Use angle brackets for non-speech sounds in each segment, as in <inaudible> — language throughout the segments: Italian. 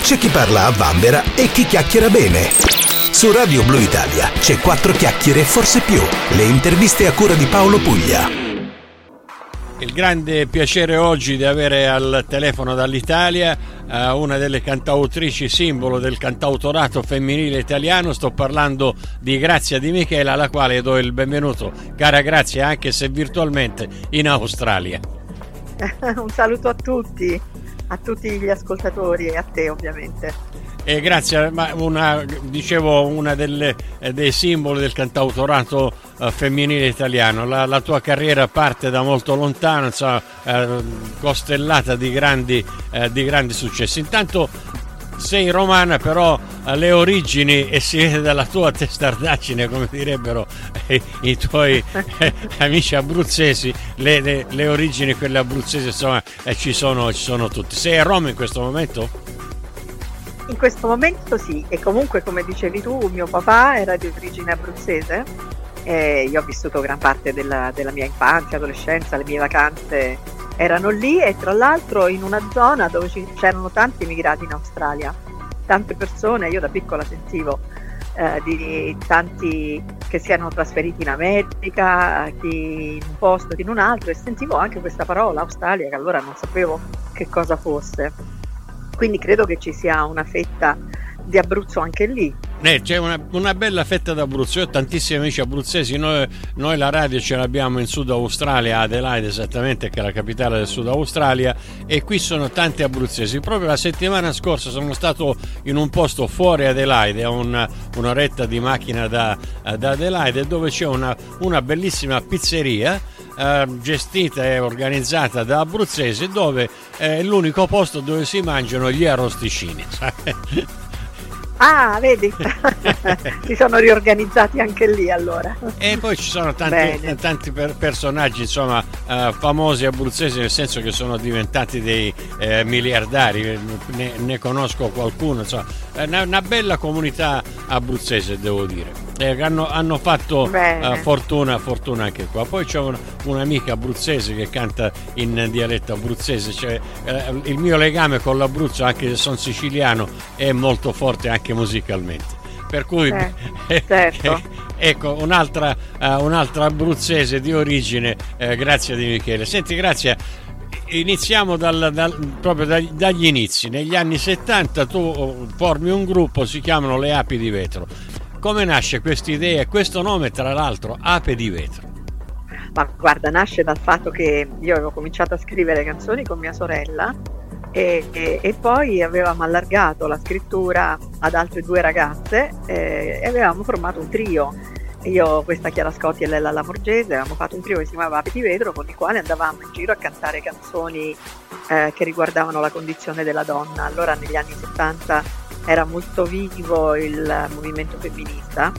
c'è chi parla a vanvera e chi chiacchiera bene. Su Radio Blue Italia c'è quattro chiacchiere e forse più. Le interviste a cura di Paolo Puglia. Il grande piacere oggi di avere al telefono dall'Italia eh, una delle cantautrici simbolo del cantautorato femminile italiano. Sto parlando di Grazia Di Michela, alla quale do il benvenuto. Cara Grazia, anche se virtualmente in Australia. <laughs> Un saluto a tutti, a tutti gli ascoltatori e a te ovviamente. Eh, grazie, ma una, dicevo una delle, eh, dei simboli del cantautorato eh, femminile italiano. La, la, tua carriera parte da molto lontano, eh, costellata di grandi, di grandi successi. Intanto sei romana, però alle origini e si vede <laughs> dalla tua testardaggine, come direbbero eh, i tuoi <laughs> eh, amici abruzzesi, le, le, le, origini quelle abruzzesi, insomma, eh, ci, sono, ci sono tutti. Sei a Roma in questo momento? In questo momento sì, e comunque come dicevi tu, mio papà era di origine abruzzese e io ho vissuto gran parte della, della mia infanzia, adolescenza, le mie vacanze erano lì e tra l'altro in una zona dove c'erano tanti immigrati in Australia, tante persone, io da piccola sentivo eh, di tanti che si erano trasferiti in America, chi in un posto, chi in un altro e sentivo anche questa parola Australia che allora non sapevo che cosa fosse. Quindi credo che ci sia una fetta di Abruzzo anche lì. Eh, c'è una, una, bella fetta d'Abruzzo, io ho tantissimi amici abruzzesi, noi, noi, la radio ce l'abbiamo in Sud Australia, Adelaide esattamente che è la capitale del Sud Australia e qui sono tanti abruzzesi. Proprio la settimana scorsa sono stato in un posto fuori Adelaide, a una, un'oretta di macchina da, da Adelaide dove c'è una, una bellissima pizzeria eh, gestita e organizzata da abruzzesi dove è l'unico posto dove si mangiano gli arrosticini. <laughs> Ah, vedi, <laughs> si sono riorganizzati anche lì allora. E poi ci sono tanti, tanti per personaggi insomma, uh, famosi abruzzesi nel senso che sono diventati dei eh, miliardari, ne, ne, conosco qualcuno, insomma, una, una bella comunità abruzzese devo dire eh, hanno, hanno, fatto uh, fortuna, fortuna, anche qua. Poi c'è un, un'amica abruzzese che canta in dialetto abruzzese, cioè, eh, il mio legame con l'Abruzzo, anche se sono siciliano, è molto forte anche musicalmente. Per cui, eh, <laughs> certo. ecco, un'altra, uh, un'altra, abruzzese di origine, eh, grazie di Michele. Senti, grazie iniziamo dal, dal, proprio dagli, dagli, inizi. Negli anni 70 tu oh, formi un gruppo, si chiamano Le Api di Vetro. Come nasce questa idea e questo nome, tra l'altro, Ape di Vetro? Ma guarda, nasce dal fatto che io avevo cominciato a scrivere canzoni con mia sorella e, e, e poi avevamo allargato la scrittura ad altre due ragazze eh, e avevamo formato un trio. Io, questa Chiara Scotti e Lella Lamorgese, avevamo fatto un trio che si chiamava Ape di Vetro con il quale andavamo in giro a cantare canzoni eh, che riguardavano la condizione della donna. Allora negli anni 70 era molto vivo il movimento femminista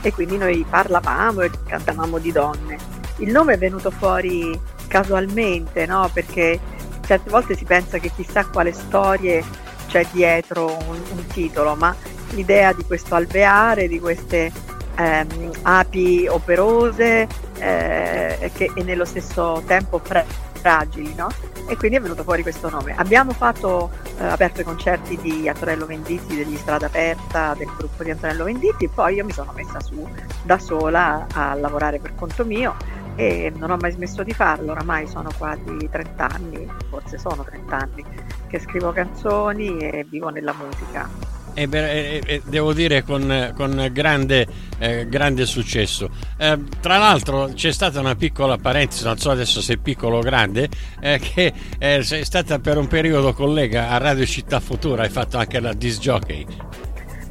e quindi noi parlavamo e cantavamo di donne. Il nome è venuto fuori casualmente, no? perché certe volte si pensa che chissà quale storie c'è dietro un, un titolo, ma l'idea di questo alveare, di queste ehm, api operose eh, che, e nello stesso tempo fra- fragili, no? E quindi è venuto fuori questo nome. Abbiamo fatto, eh, aperto i concerti di Antonello Venditti, degli Strada Aperta, del gruppo di Antonello Venditti poi io mi sono messa su da sola a lavorare per conto mio e non ho mai smesso di farlo, oramai sono quasi 30 anni, forse sono 30 anni che scrivo canzoni e vivo nella musica e, e, e devo dire con, con grande, eh, grande, successo. Eh, tra l'altro c'è stata una piccola parentesi, non so adesso se è piccolo o grande, eh, che eh, sei stata per un periodo collega a Radio Città Futura, hai fatto anche la disc jockey.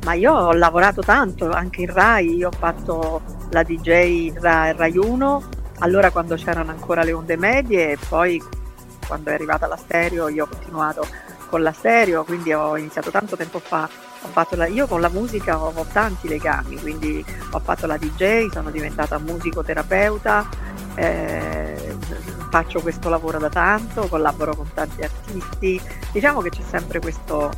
Ma io ho lavorato tanto anche in Rai, io ho fatto la DJ Rai, Rai 1, allora quando c'erano ancora le onde medie e poi quando è arrivata la stereo io ho continuato con la stereo, quindi ho iniziato tanto tempo fa la, io con la musica ho, ho, tanti legami, quindi ho fatto la DJ, sono diventata musicoterapeuta, eh, faccio questo lavoro da tanto, collaboro con tanti artisti, diciamo che c'è sempre questo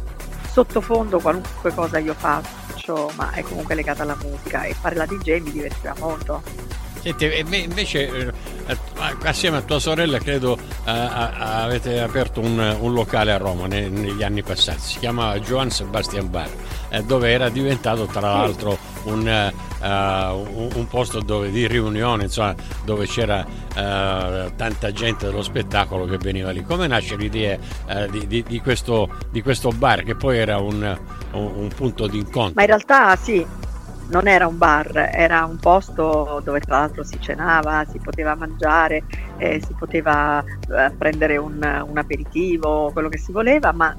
sottofondo, qualunque cosa io faccio, ma è comunque legata alla musica e fare la DJ mi divertiva molto. Senti, invece eh, assieme a tua sorella credo eh, avete aperto un, un locale a Roma ne, negli anni passati, si chiamava Johann Sebastian Bar, eh, dove era diventato tra l'altro un, uh, un, un, posto dove, di riunione, insomma, dove c'era uh, tanta gente dello spettacolo che veniva lì. Come nasce l'idea uh, di, di, di, questo, di, questo, bar che poi era un, un punto di incontro? Ma in realtà sì, non era un bar, era un posto dove tra l'altro si cenava, si poteva mangiare, eh, si poteva eh, prendere un, un, aperitivo, quello che si voleva, ma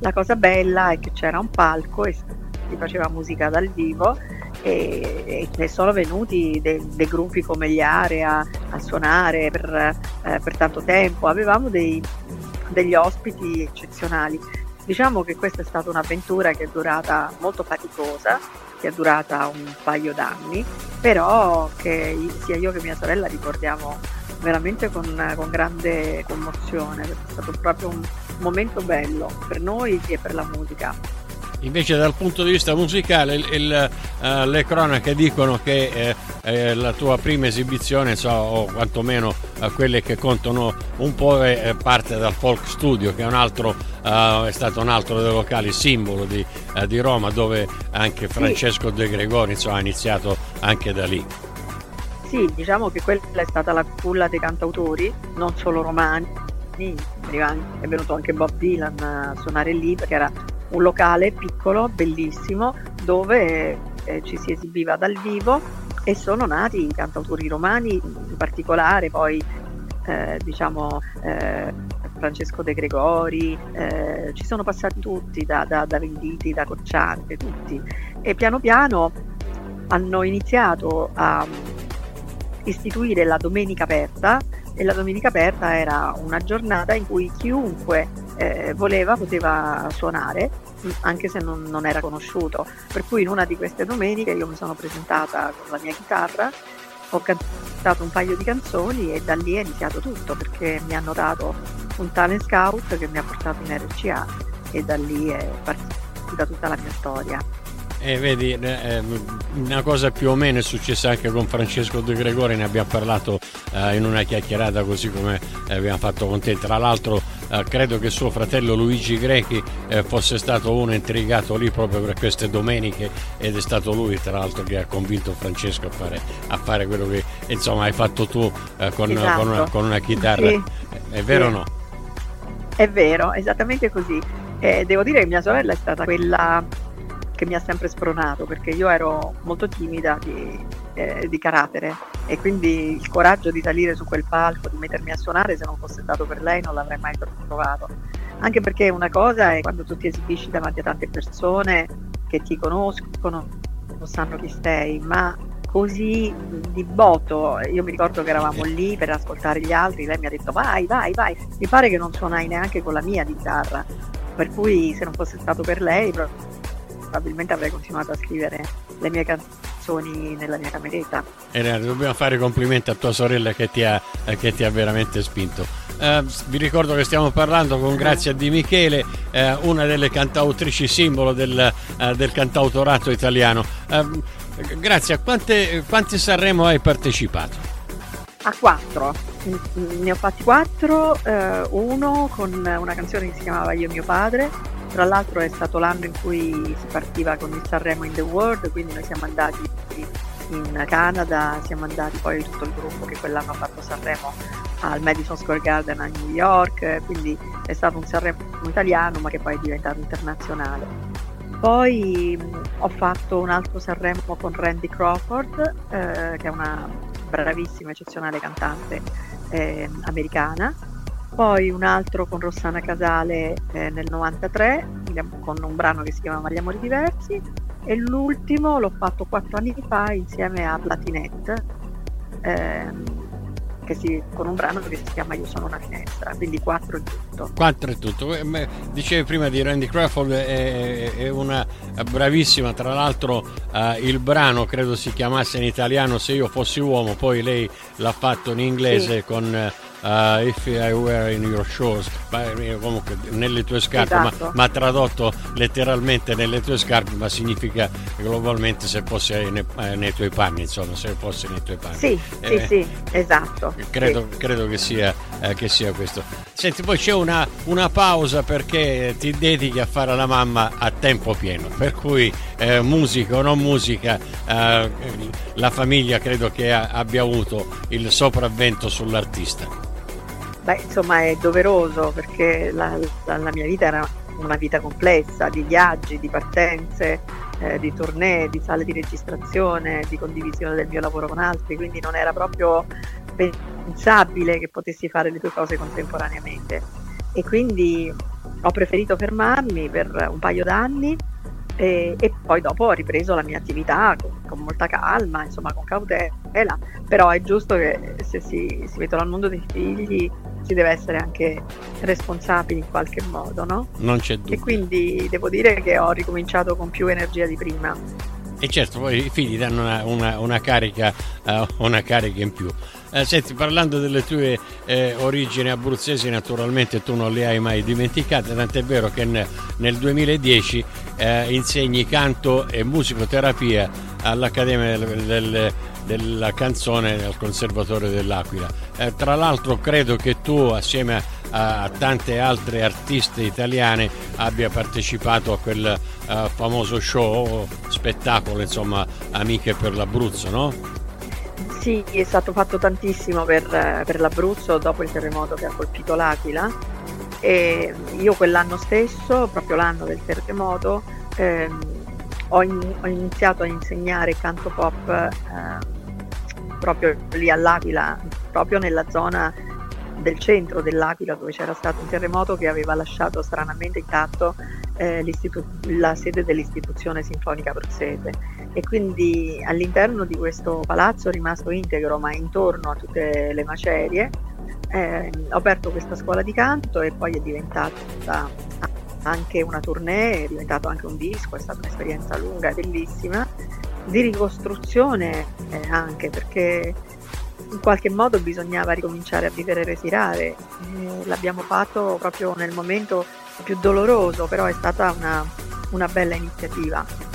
la cosa bella è che c'era un palco e si faceva musica dal vivo e, e sono venuti dei, dei, gruppi come gli Area a suonare per, eh, per tanto tempo, avevamo dei, degli ospiti eccezionali. Diciamo che questa è stata un'avventura che è durata molto faticosa, che è durata un paio d'anni, però che sia io che mia sorella ricordiamo veramente con, con grande commozione, perché è stato proprio un momento bello per noi e per la musica. Invece dal punto di vista musicale il, il, uh, le cronache dicono che eh, eh, la tua prima esibizione, so, o quantomeno uh, quelle che contano un po', è, parte dal Folk Studio, che è, altro, uh, è stato un altro dei locali simbolo di, di Roma, dove anche Francesco sì. De Gregori insomma, ha iniziato anche da lì. Sì, diciamo che quella è stata la culla dei cantautori, non solo romani, è venuto anche Bob Dylan a suonare lì perché era un locale piccolo, bellissimo, dove eh, ci si esibiva dal vivo e sono nati i cantautori romani, in particolare poi eh, diciamo eh, Francesco De Gregori, eh, ci sono passati tutti, da, da, da Venditi, da Cocciante, tutti. E piano piano hanno iniziato a istituire la domenica aperta e la domenica aperta era una giornata in cui chiunque eh, voleva poteva suonare anche se non, non, era conosciuto per cui in una di queste domeniche io mi sono presentata con la mia chitarra ho cantato un paio di canzoni e da lì è iniziato tutto perché mi hanno dato un talent scout che mi ha portato in RCA e da lì è partita tutta la mia storia e eh, vedi, eh, una cosa più o meno è successa anche con Francesco De Gregori, ne abbiamo parlato eh, in una chiacchierata così come abbiamo fatto con te. Tra l'altro eh, credo che suo fratello Luigi Grechi eh, fosse stato uno intrigato lì proprio per queste domeniche ed è stato lui tra l'altro che ha convinto Francesco a fare, a fare quello che insomma hai fatto tu eh, con, esatto. con, una, con, una, chitarra. Sì. È vero sì. o no? È vero, esattamente così. devo dire che mia sorella è stata quella che mi ha sempre spronato perché io ero molto timida di, eh, di, carattere e quindi il coraggio di salire su quel palco, di mettermi a suonare, se non fosse stato per lei non l'avrei mai trovato. Anche perché una cosa è quando tu ti esibisci davanti a tante persone che ti conoscono, non sanno chi sei, ma così di botto, io mi ricordo che eravamo lì per ascoltare gli altri, lei mi ha detto vai, vai, vai, mi pare che non suonai neanche con la mia chitarra, per cui se non fosse stato per lei probabilmente avrei continuato a scrivere le mie canzoni nella mia cameretta. E dobbiamo fare complimenti a tua sorella che ti ha, che ti ha veramente spinto. Uh, vi ricordo che stiamo parlando con Grazia Di Michele, uh, una delle cantautrici simbolo del, uh, del cantautorato italiano. Grazia, quante, quanti Sanremo hai partecipato? A quattro, ne ho fatti quattro, uno con una canzone che si chiamava Io mio padre, tra l'altro è stato l'anno in cui si partiva con il Sanremo in the World, quindi noi siamo andati in Canada, siamo andati poi tutto il gruppo che quell'anno ha fatto Sanremo al Madison Square Garden a New York, quindi è stato un Sanremo italiano ma che poi è diventato internazionale. Poi ho fatto un altro Sanremo con Randy Crawford, eh, che è una bravissima, eccezionale cantante eh, americana poi un altro con Rossana Casale eh, nel 93 con un brano che si chiama Gli amori diversi e l'ultimo l'ho fatto quattro anni fa insieme a Platinette ehm, si, con un brano che si chiama Io sono una finestra, quindi quattro è tutto. Quattro è tutto. Eh, dicevi prima di Randy Crawford, è, è una bravissima, tra l'altro uh, il brano credo si chiamasse in italiano Se io fossi uomo, poi lei l'ha fatto in inglese sì. con uh, If I Were in Your Shoes, eh, comunque nelle tue scarpe, esatto. ma, ma, tradotto letteralmente nelle tue scarpe, ma significa globalmente se fossi nei, eh, nei, tuoi panni, insomma, se fossi nei tuoi panni. Sì, eh, sì, sì, esatto. Credo, sì. credo che, sia, eh, che, sia, questo. Senti, poi c'è una, una, pausa perché ti dedichi a fare la mamma a tempo pieno, per cui eh, musica o non musica, la famiglia credo che abbia avuto il sopravvento sull'artista. Beh, insomma è doveroso perché la, la, mia vita era una vita complessa di viaggi, di partenze, eh, di tournée, di sale di registrazione, di condivisione del mio lavoro con altri, quindi non era proprio pensabile che potessi fare le due cose contemporaneamente. E quindi ho preferito fermarmi per un paio d'anni e, e, poi dopo ho ripreso la mia attività con, con, molta calma, insomma con cautela, però è giusto che se si, si mettono al mondo dei figli si deve essere anche responsabili in qualche modo, no? Non c'è dubbio. E quindi devo dire che ho ricominciato con più energia di prima. E certo, poi i figli danno una, una, una, carica, uh, una carica in più. Eh, senti, parlando delle tue eh, origini abruzzesi, naturalmente tu non le hai mai dimenticate, tant'è vero che ne, nel 2010 eh, insegni canto e musicoterapia all'Accademia del, del, della Canzone al Conservatorio dell'Aquila. Eh, tra l'altro credo che tu assieme a a tante altre artiste italiane abbia partecipato a quel uh, famoso show, spettacolo, insomma, Amiche per l'Abruzzo, no? Sì, è stato fatto tantissimo per, per l'Abruzzo dopo il terremoto che ha colpito l'Aquila e io quell'anno stesso, proprio l'anno del terremoto, ehm, ho, in, ho, iniziato a insegnare canto pop eh, proprio lì all'Aquila, proprio nella zona del centro dell'Aquila dove c'era stato un terremoto che aveva lasciato stranamente intatto eh, la sede dell'istituzione sinfonica abruzzese e quindi all'interno di questo palazzo rimasto integro ma intorno a tutte le macerie eh, ho aperto questa scuola di canto e poi è diventata anche una tournée, è diventato anche un disco, è stata un'esperienza lunga bellissima di ricostruzione eh, anche perché in qualche modo bisognava ricominciare a vivere e respirare. Eh, l'abbiamo fatto proprio nel momento più doloroso, però è stata una, una bella iniziativa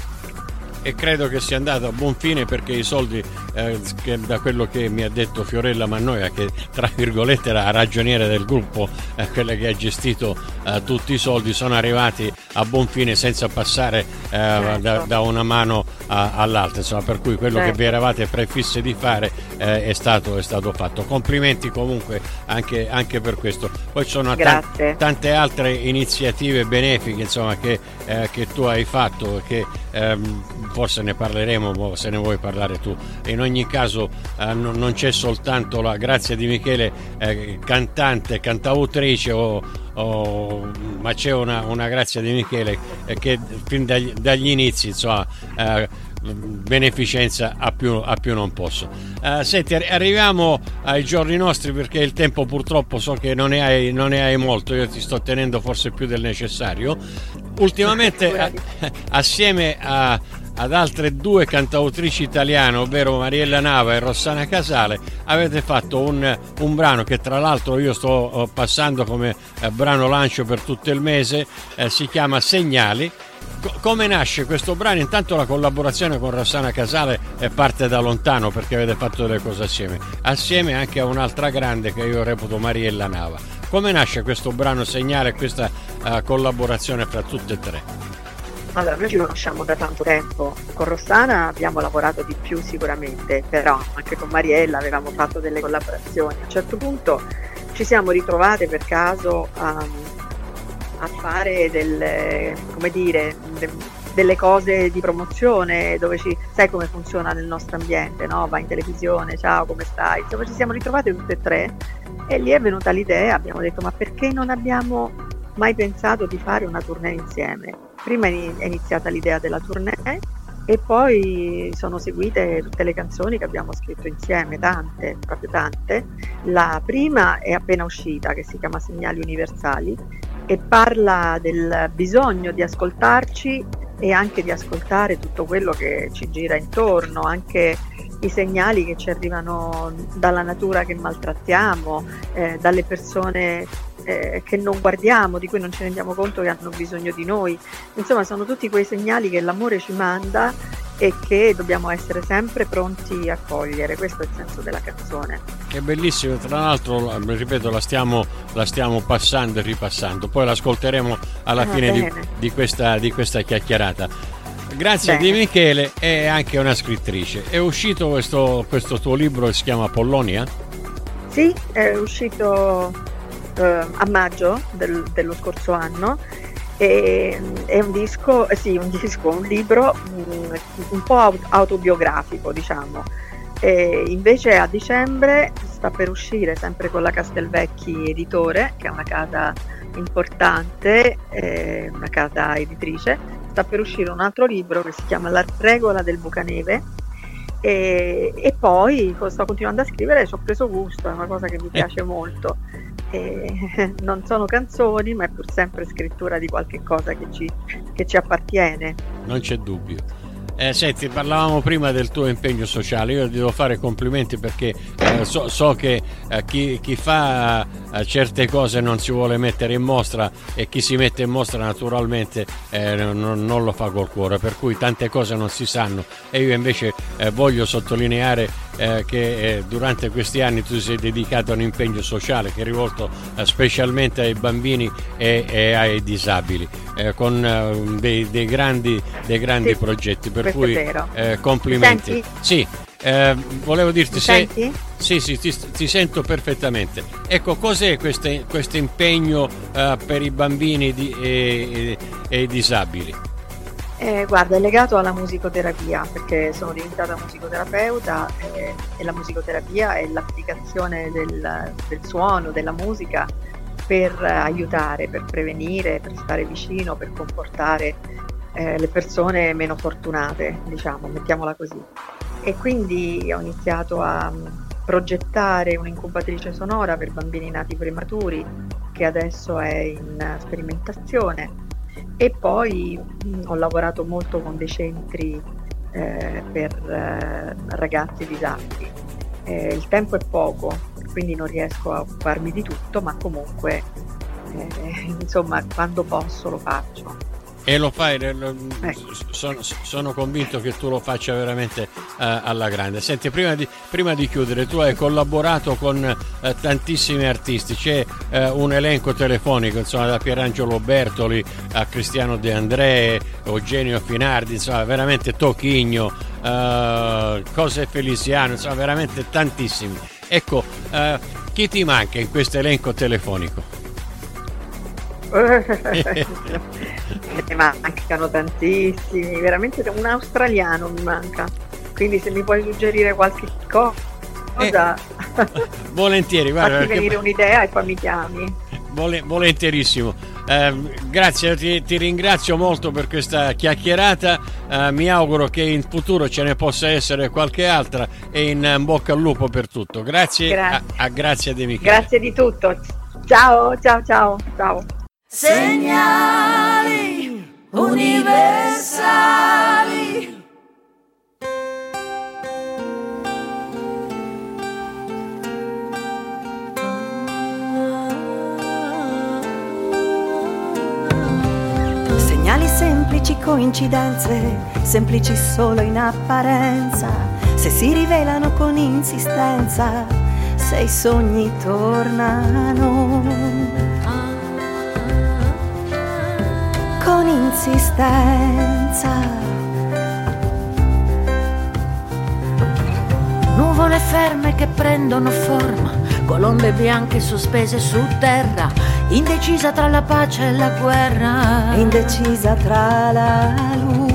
e credo che sia andato a buon fine perché i soldi, eh, da quello che mi ha detto Fiorella Mannoia, che tra virgolette era ragioniere del gruppo, eh, quella che ha gestito eh, tutti i soldi, sono arrivati a buon fine senza passare eh, certo. da, da, una mano a, all'altra, insomma, per cui quello certo. che vi eravate prefisse di fare eh, è stato, è, stato, fatto. Complimenti comunque anche, anche per questo. Poi ci sono t- tante altre iniziative benefiche insomma, che, eh, che tu hai fatto che ehm, forse ne parleremo se ne vuoi parlare tu. In ogni caso eh, non, non, c'è soltanto la grazia di Michele eh, cantante, cantautrice o, oh, ma c'è una, una, grazia di Michele eh, che fin dagli, dagli inizi insomma eh, beneficenza a più, a più, non posso. Uh, senti, arriviamo ai giorni nostri perché il tempo purtroppo so che non ne, hai, non ne hai molto, io ti sto tenendo forse più del necessario. Ultimamente, a, <laughs> assieme a, ad altre due cantautrici italiane, ovvero Mariella Nava e Rossana Casale, avete fatto un, un brano che tra l'altro io sto oh, passando come eh, brano lancio per tutto il mese, eh, si chiama Segnali. Come nasce questo brano? Intanto la collaborazione con Rossana Casale parte da lontano perché avete fatto delle cose assieme, assieme anche a un'altra grande che io reputo Mariella Nava. Come nasce questo brano Segnale e questa uh, collaborazione fra tutte e tre? Allora, noi ci conosciamo da tanto tempo, con Rossana abbiamo lavorato di più sicuramente, però anche con Mariella avevamo fatto delle collaborazioni. A un certo punto ci siamo ritrovate per caso a, a fare delle, dire, de, delle cose di promozione dove ci, sai come funziona nel nostro ambiente, no? va in televisione, ciao come stai? Insomma ci siamo ritrovate tutte e tre e lì è venuta l'idea, abbiamo detto ma perché non abbiamo mai pensato di fare una tournée insieme? Prima è iniziata l'idea della tournée e poi sono seguite tutte le canzoni che abbiamo scritto insieme, tante, proprio tante. La prima è appena uscita, che si chiama Segnali Universali e parla del bisogno di ascoltarci e anche di ascoltare tutto quello che ci gira intorno, anche i segnali che ci arrivano dalla natura che maltrattiamo, eh, dalle persone eh, che non guardiamo, di cui non ci rendiamo conto che hanno bisogno di noi. Insomma, sono tutti quei segnali che l'amore ci manda e che dobbiamo essere sempre pronti a cogliere. Questo è il senso della canzone. È bellissimo, tra l'altro, ripeto, la stiamo, la stiamo passando e ripassando, poi l'ascolteremo alla ah, fine di, di, questa, di questa chiacchierata. Grazie Bene. di Michele è anche una scrittrice. È uscito questo, questo tuo libro che si chiama Pollonia? Sì, è uscito eh, a maggio del, dello scorso anno. E, è un disco, eh, sì, un <laughs> disco, un libro mh, mm, un po' autobiografico, diciamo. E invece a dicembre sta per uscire sempre con la Castelvecchi Editore, che è una casa importante, eh, una casa editrice, sta per uscire un altro libro che si chiama La regola del bucaneve e, e poi sto continuando a scrivere ci ho preso gusto, è una cosa che mi eh. piace molto. E, <laughs> non sono canzoni, ma è pur sempre scrittura di qualche cosa che ci, che ci appartiene. Non c'è dubbio. Eh, senti, parlavamo prima del tuo impegno sociale, io ti devo fare complimenti perché eh, so, so, che eh, chi, chi, fa eh, certe cose non si vuole mettere in mostra e chi si mette in mostra naturalmente eh, non, non, lo fa col cuore, per cui tante cose non si sanno e io invece eh, voglio sottolineare che durante questi anni tu sei dedicato a un impegno sociale che è rivolto specialmente ai bambini e, e ai disabili, con dei, dei, grandi, dei grandi sì. progetti. Per cui eh, complimenti. Sì, eh, volevo dirti se... Sì, sì, ti, ti, sento perfettamente. Ecco, cos'è questo impegno eh, per i bambini di, e, e, i disabili? Eh, guarda, è legato alla musicoterapia perché sono diventata musicoterapeuta eh, e la musicoterapia è l'applicazione del, del suono, della musica per aiutare, per prevenire, per stare vicino, per comportare eh, le persone meno fortunate, diciamo, mettiamola così. E quindi ho iniziato a mm, progettare un'incubatrice sonora per bambini nati prematuri che adesso è in sperimentazione e poi mh, mm, ho lavorato molto con dei centri eh, per eh, ragazzi disabili. Eh, il tempo è poco, quindi non riesco a occuparmi di tutto, ma comunque eh, <laughs> insomma quando posso lo faccio. E lo fai, ecco. sono, sono, convinto che tu lo faccia veramente uh, alla grande. Senti, prima di, prima di, chiudere, tu hai collaborato con uh, tantissimi artisti, c'è uh, un elenco telefonico, insomma, da Pierangelo Bertoli a Cristiano De André, Eugenio Finardi, insomma, veramente Tochigno, Cose Feliciano, insomma, veramente tantissimi. Ecco, chi ti manca in questo elenco telefonico? Ne mancano tantissimi, veramente un australiano mi manca. Quindi se mi puoi suggerire qualche cosa, eh, volentieri, guarda, fatti venire un'idea e poi mi chiami. Vol- volentierissimo. Eh, grazie, ti, ti, ringrazio molto per questa chiacchierata. Eh, mi auguro che in futuro ce ne possa essere qualche altra e in bocca al lupo per tutto. Grazie, grazie. A, a grazie di Michele. Grazie di tutto. Ciao, ciao, ciao, ciao. Segnali universali. Segnali semplici, coincidenze, semplici solo in apparenza, se si rivelano con insistenza, se i sogni tornano con insistenza. Nuvole ferme che prendono forma, colombe bianche sospese su terra, indecisa tra la pace e la guerra, indecisa tra la luce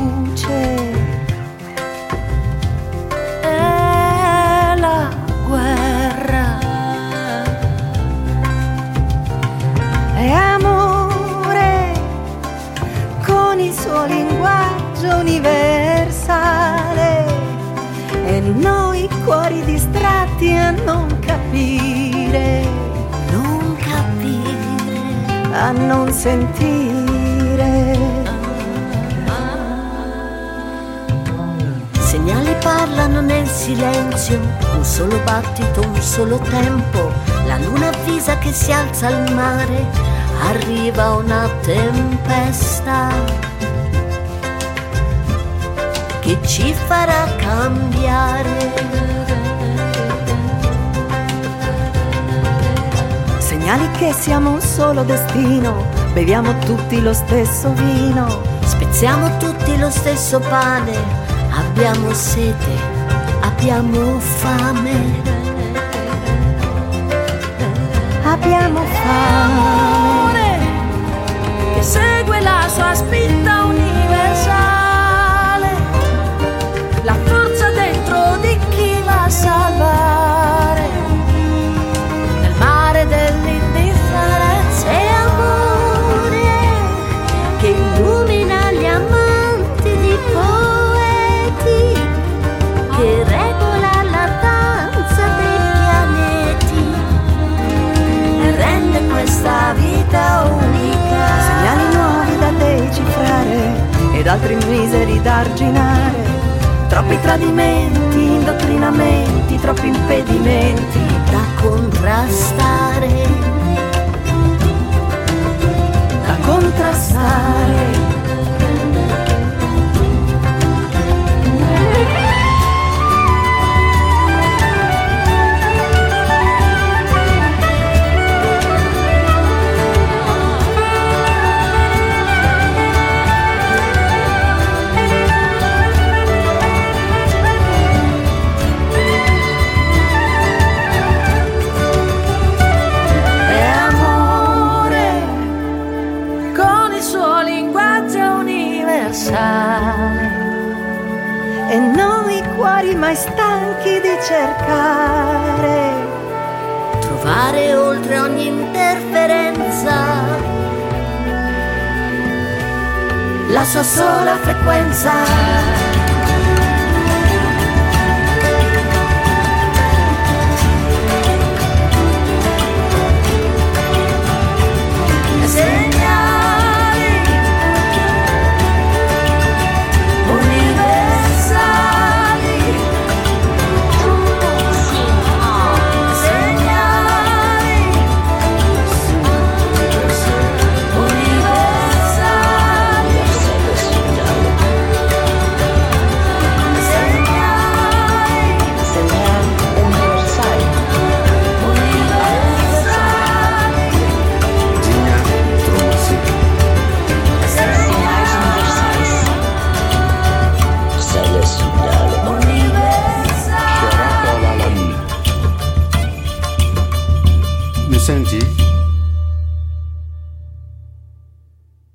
linguaggio universale. E noi cuori distratti a non capire, non capire, a non sentire. Segnali parlano nel silenzio silenzio, un solo battito, un solo tempo, la luna avvisa che si alza al mare, arriva una tempesta che ci farà cambiare. Segnali che siamo un solo destino, beviamo tutti lo stesso vino, spezziamo tutti lo stesso pane, abbiamo sete abbiamo fame. Abbiamo fame. Che segue la sua spinta miseri da arginare. Troppi tradimenti, indottrinamenti, troppi impedimenti da contrastare. da contrastare. La sua sola frequenza.